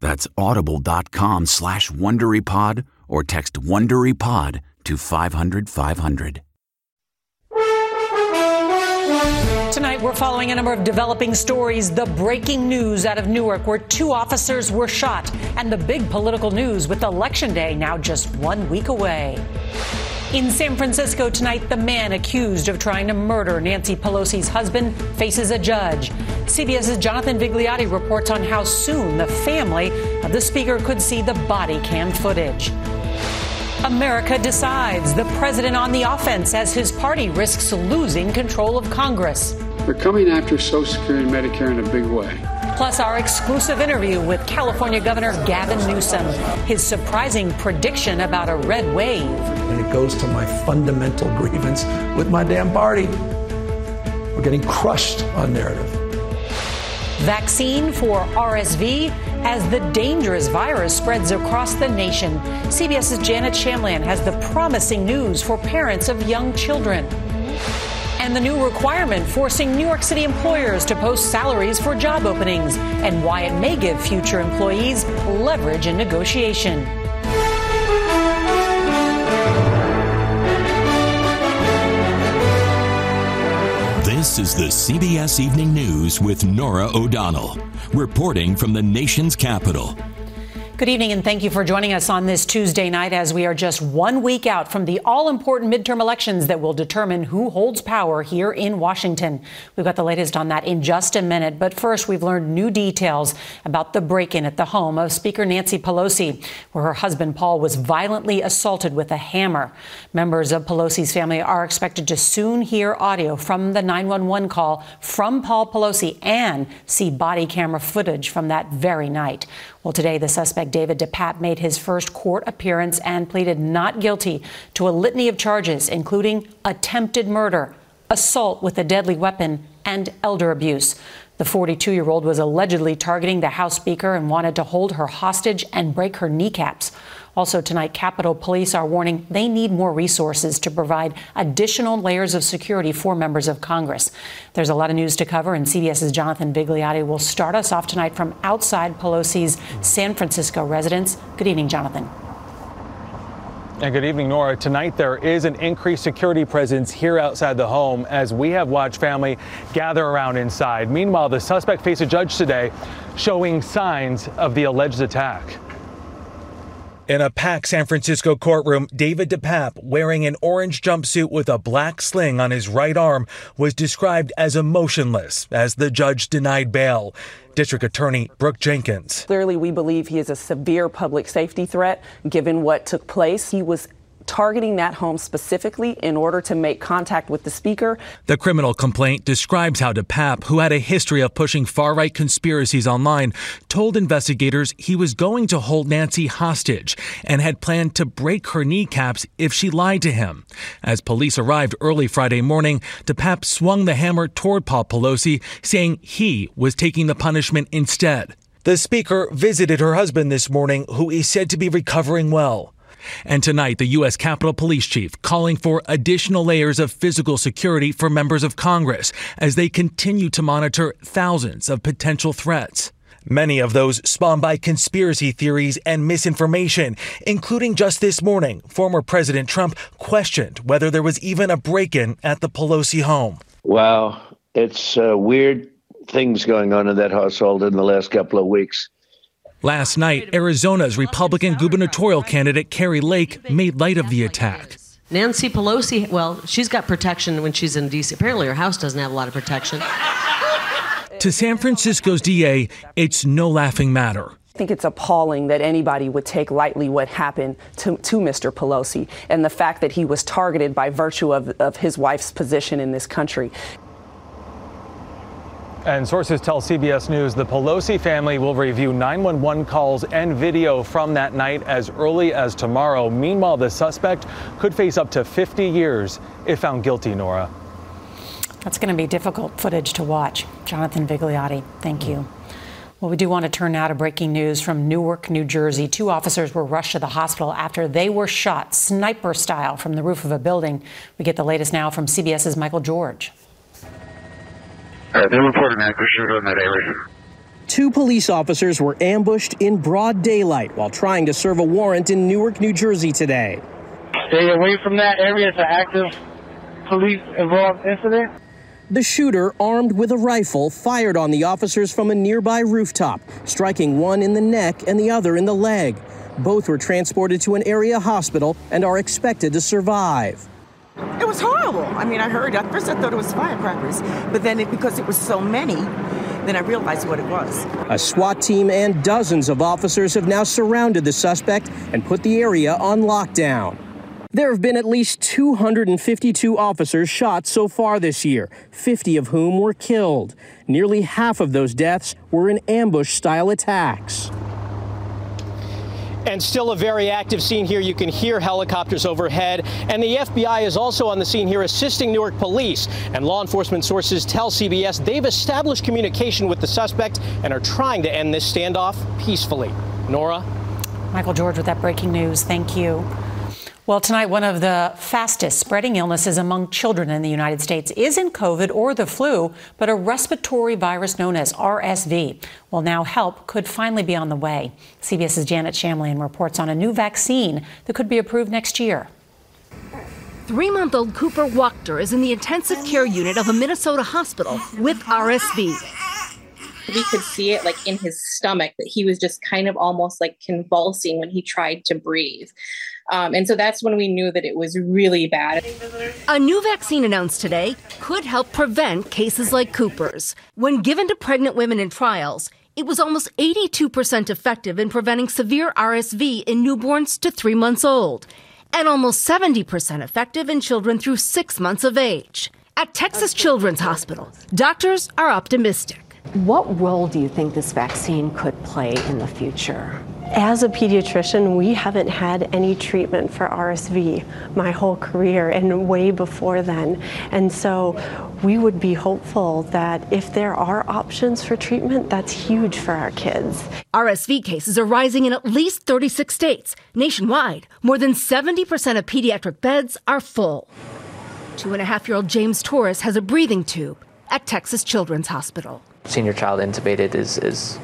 That's audible.com slash WonderyPod or text WonderyPod to 500 500. Tonight, we're following a number of developing stories. The breaking news out of Newark, where two officers were shot, and the big political news with Election Day now just one week away. In San Francisco tonight, the man accused of trying to murder Nancy Pelosi's husband faces a judge. CBS's Jonathan Vigliotti reports on how soon the family of the speaker could see the body cam footage. America decides the president on the offense as his party risks losing control of Congress. They're coming after Social Security and Medicare in a big way. Plus, our exclusive interview with California Governor Gavin Newsom, his surprising prediction about a red wave. And it goes to my fundamental grievance with my damn party. We're getting crushed on narrative. Vaccine for RSV as the dangerous virus spreads across the nation. CBS's Janet Shamlian has the promising news for parents of young children and the new requirement forcing New York City employers to post salaries for job openings and why it may give future employees leverage in negotiation. This is the CBS Evening News with Norah O'Donnell, reporting from the nation's capital. Good evening, and thank you for joining us on this Tuesday night as we are just one week out from the all important midterm elections that will determine who holds power here in Washington. We've got the latest on that in just a minute. But first, we've learned new details about the break in at the home of Speaker Nancy Pelosi, where her husband Paul was violently assaulted with a hammer. Members of Pelosi's family are expected to soon hear audio from the 911 call from Paul Pelosi and see body camera footage from that very night. Well, today, the suspect, David DePape, made his first court appearance and pleaded not guilty to a litany of charges, including attempted murder, assault with a deadly weapon, and elder abuse. The 42 year old was allegedly targeting the House Speaker and wanted to hold her hostage and break her kneecaps. Also, tonight, Capitol Police are warning they need more resources to provide additional layers of security for members of Congress. There's a lot of news to cover, and CBS's Jonathan Vigliotti will start us off tonight from outside Pelosi's San Francisco residence. Good evening, Jonathan. And good evening, Norah. Tonight, there is an increased security presence here outside the home as we have watched family gather around inside. Meanwhile, the suspect faced a judge today showing signs of the alleged attack. In a packed San Francisco courtroom, David DePape, wearing an orange jumpsuit with a black sling on his right arm, was described as emotionless as the judge denied bail. District Attorney Brooke Jenkins. Clearly, we believe he is a severe public safety threat given what took place. He was targeting that home specifically in order to make contact with the speaker. The criminal complaint describes how DePape, who had a history of pushing far right conspiracies online, told investigators he was going to hold Nancy hostage and had planned to break her kneecaps if she lied to him. As police arrived early Friday morning, DePape swung the hammer toward Paul Pelosi, saying he was taking the punishment instead. The speaker visited her husband this morning, who is said to be recovering well. And tonight, the U.S. Capitol Police Chief calling for additional layers of physical security for members of Congress as they continue to monitor thousands of potential threats. Many of those spawned by conspiracy theories and misinformation, including just this morning, former President Trump questioned whether there was even a break in at the Pelosi home. Wow, it's uh, weird things going on in that household in the last couple of weeks. Last night, Arizona's Republican gubernatorial candidate Kari Lake made light of the attack. Nancy Pelosi, well, she's got protection when she's in D.C. Apparently, her house doesn't have a lot of protection. To San Francisco's DA, it's no laughing matter. I think it's appalling that anybody would take lightly what happened to, to Mr. Pelosi and the fact that he was targeted by virtue of, of his wife's position in this country. And sources tell CBS News the Pelosi family will review 911 calls and video from that night as early as tomorrow. Meanwhile, the suspect could face up to 50 years if found guilty, Norah. That's going to be difficult footage to watch. Jonathan Vigliotti, thank you. Well, we do want to turn now to breaking news from Newark, New Jersey. Two officers were rushed to the hospital after they were shot sniper style from the roof of a building. We get the latest now from CBS's Michael George. Uh, they reported an active shooter in that area. Two police officers were ambushed in broad daylight while trying to serve a warrant in Newark, New Jersey today. Stay away from that area. It's an active police involved incident. The shooter, armed with a rifle, fired on the officers from a nearby rooftop, striking one in the neck and the other in the leg. Both were transported to an area hospital and are expected to survive. Was horrible. I mean, I heard at first I thought it was firecrackers, but then it, because it was so many, then I realized what it was. A SWAT team and dozens of officers have now surrounded the suspect and put the area on lockdown. There have been at least 252 officers shot so far this year, 50 of whom were killed. Nearly half of those deaths were in ambush style attacks. And still a very active scene here. You can hear helicopters overhead. And the FBI is also on the scene here assisting Newark police. And law enforcement sources tell CBS they've established communication with the suspect and are trying to end this standoff peacefully. Norah? Michael George with that breaking news. Thank you. Well, tonight, one of the fastest spreading illnesses among children in the United States isn't COVID or the flu, but a respiratory virus known as RSV. Well, now help could finally be on the way. CBS's Janet Shamlian reports on a new vaccine that could be approved next year. Three month old Cooper Wachter is in the intensive care unit of a Minnesota hospital with RSV. We could see it like in his stomach that he was just kind of almost like convulsing when he tried to breathe. Um, and so that's when we knew that it was really bad. A new vaccine announced today could help prevent cases like Cooper's. When given to pregnant women in trials, it was almost 82% effective in preventing severe RSV in newborns to three months old, and almost 70% effective in children through six months of age. At Texas Children's Hospital, doctors are optimistic. What role do you think this vaccine could play in the future? As a pediatrician, we haven't had any treatment for RSV my whole career and way before then. And so we would be hopeful that if there are options for treatment, that's huge for our kids. RSV cases are rising in at least 36 states. Nationwide, more than 70% of pediatric beds are full. Two and a half year old James Torres has a breathing tube at Texas Children's Hospital. Seeing your child intubated is, is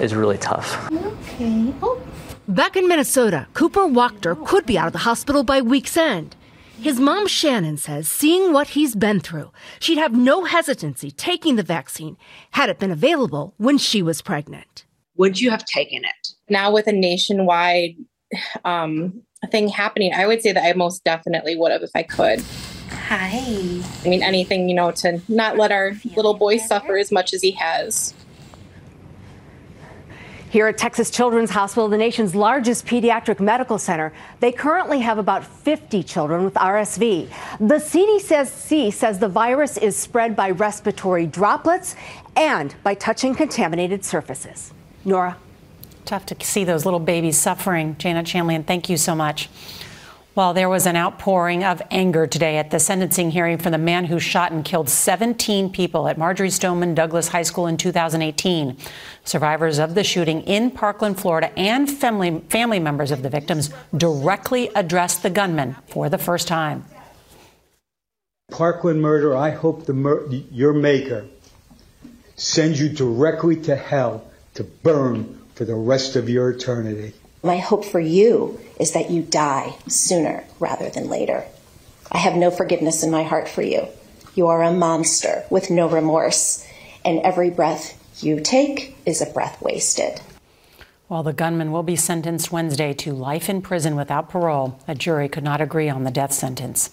is really tough. Okay. Oh. Back in Minnesota, Cooper Wachter could be out of the hospital by week's end. His mom, Shannon, says seeing what he's been through, she'd have no hesitancy taking the vaccine had it been available when she was pregnant. Would you have taken it? Now, with a nationwide um, thing happening, I would say that I most definitely would have if I could. Hi. I mean, anything, you know, to not let our little boy suffer as much as he has. Here at Texas Children's Hospital, the nation's largest pediatric medical center, they currently have about 50 children with RSV. The CDC says the virus is spread by respiratory droplets and by touching contaminated surfaces. Norah. Tough to see those little babies suffering. Janet Shamlian, thank you so much. Well, there was an outpouring of anger today at the sentencing hearing for the man who shot and killed 17 people at Marjory Stoneman Douglas High School in 2018. Survivors of the shooting in Parkland, Florida, and family, family members of the victims directly addressed the gunman for the first time. Parkland murder, I hope the mur- your maker sends you directly to hell to burn for the rest of your eternity. My hope for you is that you die sooner rather than later. I have no forgiveness in my heart for you. You are a monster with no remorse, and every breath you take is a breath wasted. While the gunman will be sentenced Wednesday to life in prison without parole, a jury could not agree on the death sentence.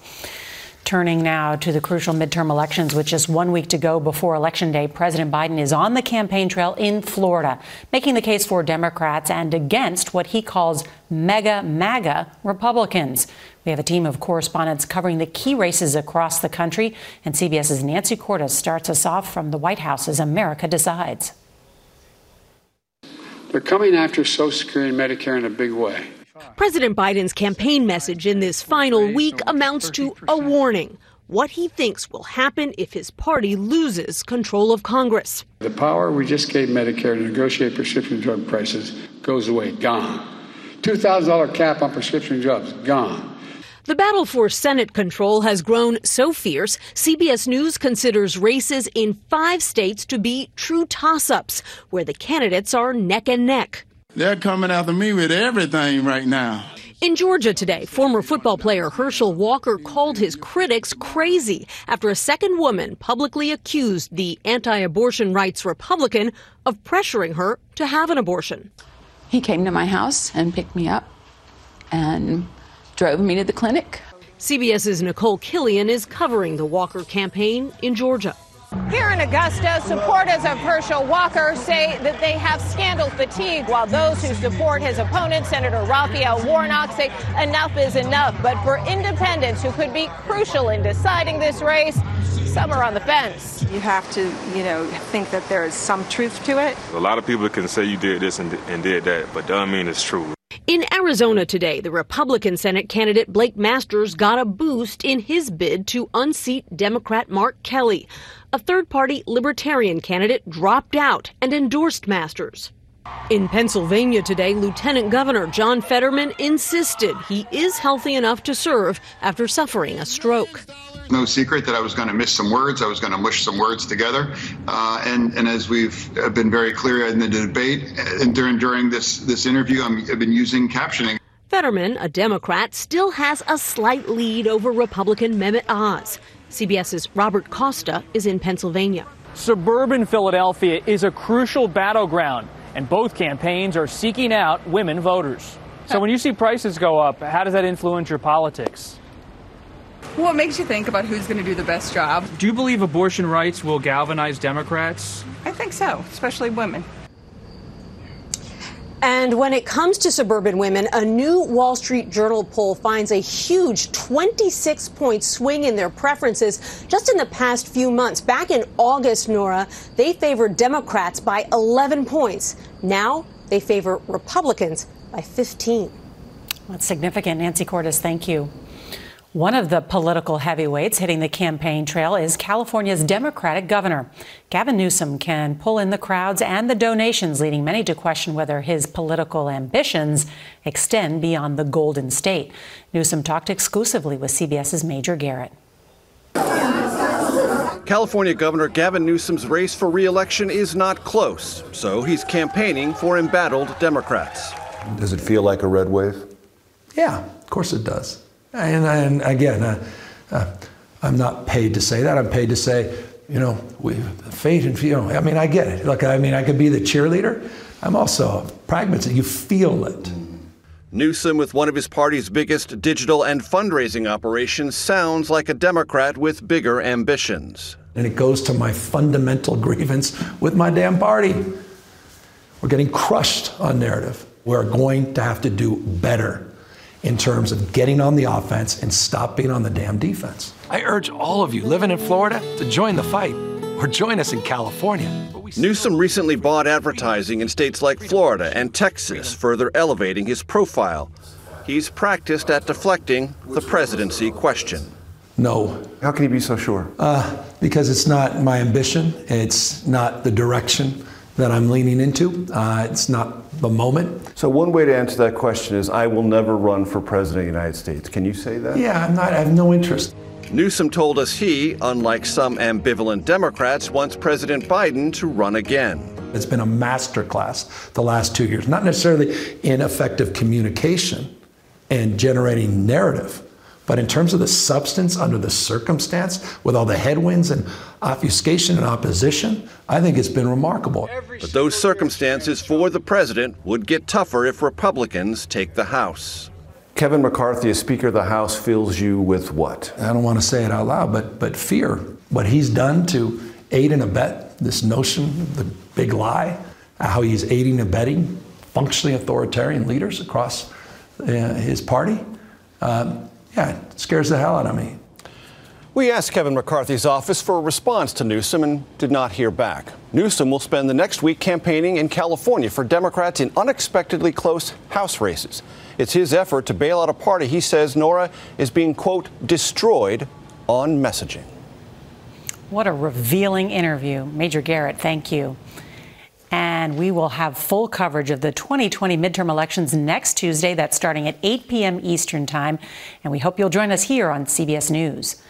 Turning now to the crucial midterm elections, with just one week to go before Election Day, President Biden is on the campaign trail in Florida, making the case for Democrats and against what he calls mega MAGA Republicans. We have a team of correspondents covering the key races across the country, and CBS's Nancy Cordes starts us off from the White House as America decides. They're coming after Social Security and Medicare in a big way. President Biden's campaign message in this final week amounts to a warning what he thinks will happen if his party loses control of Congress. The power we just gave Medicare to negotiate prescription drug prices goes away, gone. $2,000 cap on prescription drugs, gone. The battle for Senate control has grown so fierce, CBS News considers races in five states to be true toss ups, where the candidates are neck and neck. They're coming after me with everything right now. In Georgia today, former football player Herschel Walker called his critics crazy after a second woman publicly accused the anti abortion rights Republican of pressuring her to have an abortion. He came to my house and picked me up and drove me to the clinic. CBS's Nicole Killion is covering the Walker campaign in Georgia. Here in Augusta, supporters of Herschel Walker say that they have scandal fatigue, while those who support his opponent, Senator Raphael Warnock, say enough is enough. But for independents who could be crucial in deciding this race, some are on the fence. You have to, you know, think that there is some truth to it. A lot of people can say you did this and, and did that, but doesn't mean it's true. In Arizona today, the Republican Senate candidate Blake Masters got a boost in his bid to unseat Democrat Mark Kelly. A third party Libertarian candidate dropped out and endorsed Masters. In Pennsylvania today, Lieutenant Governor John Fetterman insisted he is healthy enough to serve after suffering a stroke no secret that I was going to miss some words. I was going to mush some words together. Uh, and, and as we've been very clear in the debate and during, during this, this interview, i have been using captioning. Fetterman, a Democrat, still has a slight lead over Republican Mehmet Oz. CBS's Robert Costa is in Pennsylvania. Suburban Philadelphia is a crucial battleground, and both campaigns are seeking out women voters. So when you see prices go up, how does that influence your politics? What makes you think about who's going to do the best job? Do you believe abortion rights will galvanize Democrats? I think so, especially women. And when it comes to suburban women, a new Wall Street Journal poll finds a huge 26 point swing in their preferences just in the past few months. Back in August, Norah, they favored Democrats by 11 points. Now they favor Republicans by 15. That's significant. Nancy Cordes, thank you. One of the political heavyweights hitting the campaign trail is California's Democratic governor. Gavin Newsom can pull in the crowds and the donations, leading many to question whether his political ambitions extend beyond the Golden State. Newsom talked exclusively with CBS's Major Garrett. California Governor Gavin Newsom's race for re-election is not close, so he's campaigning for embattled Democrats. Does it feel like a red wave? Yeah, of course it does. And, and again, uh, uh, I'm not paid to say that. I'm paid to say, you know, we, fate and know, I mean, I get it. Look, I mean, I could be the cheerleader. I'm also a pragmatist. You feel it. Newsom, with one of his party's biggest digital and fundraising operations, sounds like a Democrat with bigger ambitions. And it goes to my fundamental grievance with my damn party. We're getting crushed on narrative. We're going to have to do better in terms of getting on the offense and stop being on the damn defense. I urge all of you living in Florida to join the fight or join us in California. Newsom recently bought advertising in states like Florida and Texas, further elevating his profile. He's practiced at deflecting the presidency question. No. How can you be so sure? Uh, because it's not my ambition. It's not the direction that I'm leaning into. Uh, it's not the moment. So one way to answer that question is I will never run for president of the United States. Can you say that? Yeah, I'm not. I have no interest. Newsom told us he, unlike some ambivalent Democrats, wants President Biden to run again. It's been a masterclass the last two years, not necessarily in effective communication and generating narrative, but in terms of the substance under the circumstance, with all the headwinds and obfuscation and opposition, I think it's been remarkable. But those circumstances for the president would get tougher if Republicans take the House. Kevin McCarthy, as Speaker of the House, fills you with what? I don't want to say it out loud, but, but fear. What he's done to aid and abet this notion, the big lie, how he's aiding and abetting functionally authoritarian leaders across uh, his party. Um, yeah, it scares the hell out of me. We asked Kevin McCarthy's office for a response to Newsom and did not hear back. Newsom will spend the next week campaigning in California for Democrats in unexpectedly close House races. It's his effort to bail out a party he says Norah is being, quote, destroyed on messaging. What a revealing interview. Major Garrett, thank you. And we will have full coverage of the 2020 midterm elections next Tuesday. That's starting at 8 p.m. Eastern Time. And we hope you'll join us here on CBS News.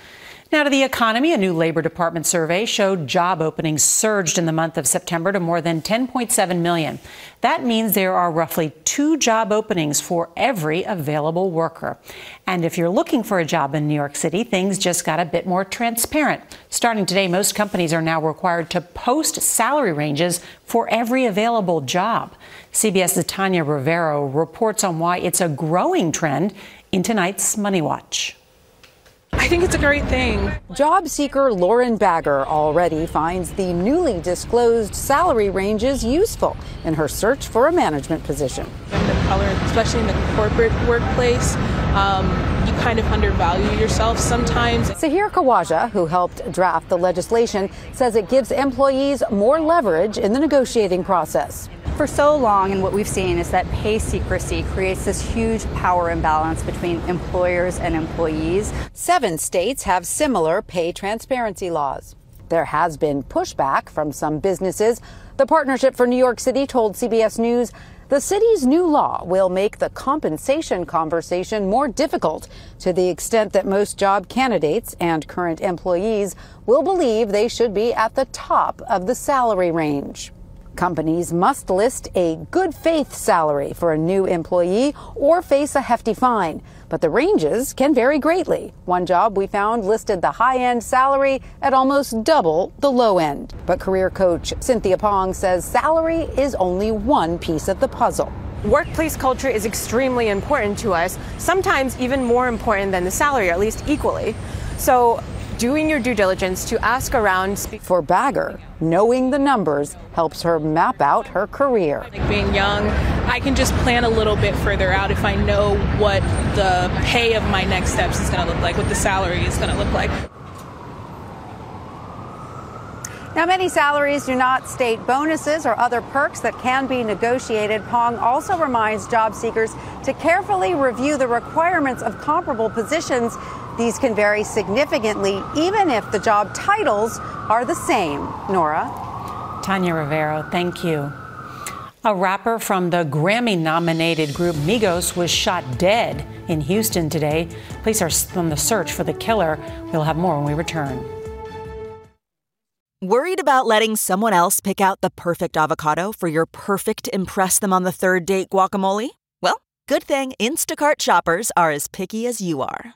Now to the economy. A new Labor Department survey showed job openings surged in the month of September to more than 10.7 million. That means there are roughly two job openings for every available worker. And if you're looking for a job in New York City, things just got a bit more transparent. Starting today, most companies are now required to post salary ranges for every available job. CBS's Tanya Rivero reports on why it's a growing trend in tonight's Money Watch. I think it's a great thing. Job seeker Lauren Bagger already finds the newly disclosed salary ranges useful in her search for a management position. In The color, especially in the corporate workplace, um, you kind of undervalue yourself sometimes. Sahir Kawaja, who helped draft the legislation, says it gives employees more leverage in the negotiating process. For so long, and what we've seen is that pay secrecy creates this huge power imbalance between employers and employees. Seven states have similar pay transparency laws. There has been pushback from some businesses. The Partnership for New York City told CBS News the city's new law will make the compensation conversation more difficult to the extent that most job candidates and current employees will believe they should be at the top of the salary range. Companies must list a good faith salary for a new employee or face a hefty fine. But the ranges can vary greatly. One job we found listed the high end salary at almost double the low end. But career coach Cynthia Pong says salary is only one piece of the puzzle. Workplace culture is extremely important to us, sometimes even more important than the salary, or at least equally. So doing your due diligence to ask around. For Bagger, knowing the numbers helps her map out her career. Like being young, I can just plan a little bit further out if I know what the pay of my next steps is going to look like, what the salary is going to look like. Now, many salaries do not state bonuses or other perks that can be negotiated. Pong also reminds job seekers to carefully review the requirements of comparable positions these can vary significantly, even if the job titles are the same. Norah? Tanya Rivero, thank you. A rapper from the Grammy nominated group Migos was shot dead in Houston today. Police are on the search for the killer. We'll have more when we return. Worried about letting someone else pick out the perfect avocado for your perfect Impress Them on the Third Date guacamole? Well, good thing Instacart shoppers are as picky as you are.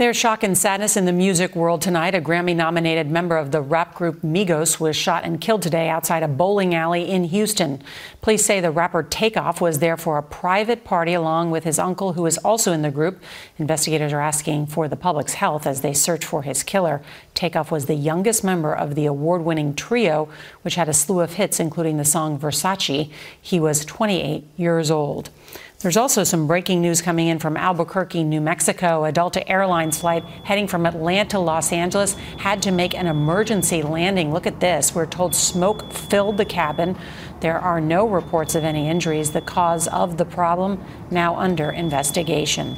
There's shock and sadness in the music world tonight. A Grammy nominated member of the rap group Migos was shot and killed today outside a bowling alley in Houston. Police say the rapper Takeoff was there for a private party along with his uncle, who is also in the group. Investigators are asking for the public's health as they search for his killer. Takeoff was the youngest member of the award winning trio, which had a slew of hits, including the song Versace. He was 28 years old. There's also some breaking news coming in from Albuquerque, New Mexico. A Delta Airlines flight heading from Atlanta to Los Angeles had to make an emergency landing. Look at this. We're told smoke filled the cabin. There are no reports of any injuries. The cause of the problem now under investigation.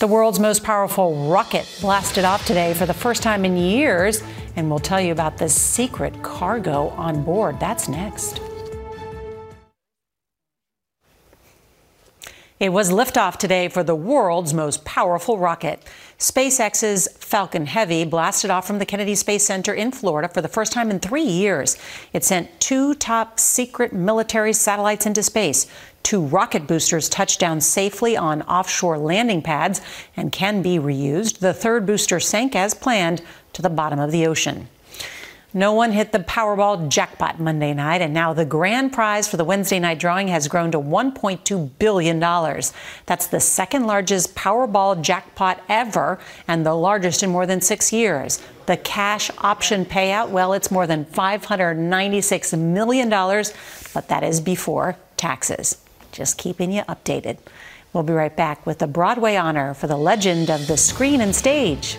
The world's most powerful rocket blasted off today for the first time in years, and we'll tell you about the secret cargo on board. That's next. It was liftoff today for the world's most powerful rocket. SpaceX's Falcon Heavy blasted off from the Kennedy Space Center in Florida for the first time in three years. It sent two top secret military satellites into space. Two rocket boosters touched down safely on offshore landing pads and can be reused. The third booster sank as planned to the bottom of the ocean. No one hit the Powerball jackpot Monday night, and now the grand prize for the Wednesday night drawing has grown to $1.2 billion. That's the second largest Powerball jackpot ever and the largest in more than six years. The cash option payout, well, it's more than $596 million, but that is before taxes. Just keeping you updated. We'll be right back with the Broadway honor for the legend of the screen and stage.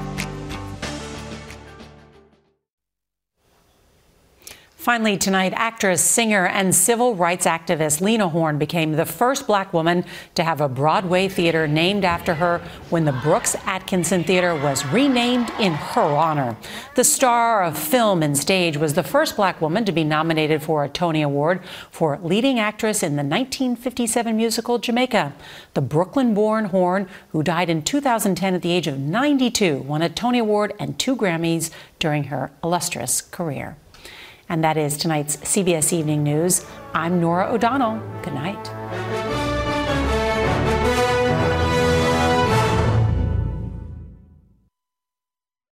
Finally, tonight, actress, singer, and civil rights activist Lena Horne became the first black woman to have a Broadway theater named after her when the Brooks Atkinson Theater was renamed in her honor. The star of film and stage was the first black woman to be nominated for a Tony Award for leading actress in the 1957 musical Jamaica. The Brooklyn born Horne, who died in 2010 at the age of 92, won a Tony Award and two Grammys during her illustrious career. And that is tonight's CBS Evening News. I'm Norah O'Donnell. Good night.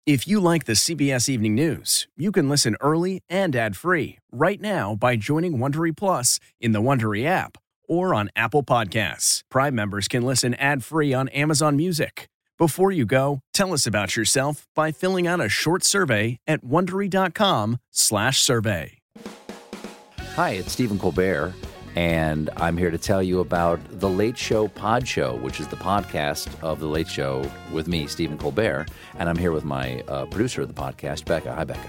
If you like the CBS Evening News, you can listen early and ad-free right now by joining Wondery Plus in the Wondery app or on Apple Podcasts. Prime members can listen ad-free on Amazon Music. Before you go, tell us about yourself by filling out a short survey at wondery.com/survey. Hi, it's Stephen Colbert. And I'm here to tell you about The Late Show Pod Show, which is the podcast of The Late Show with me, Stephen Colbert. And I'm here with my uh, producer of the podcast, Becca. Hi, Becca.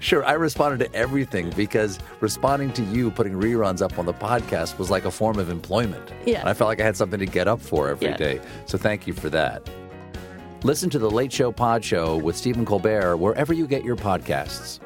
Sure, I responded to everything because responding to you putting reruns up on the podcast was like a form of employment. Yeah. And I felt like I had something to get up for every day. Yeah. So thank you for that. Listen to the Late Show Pod Show with Stephen Colbert wherever you get your podcasts.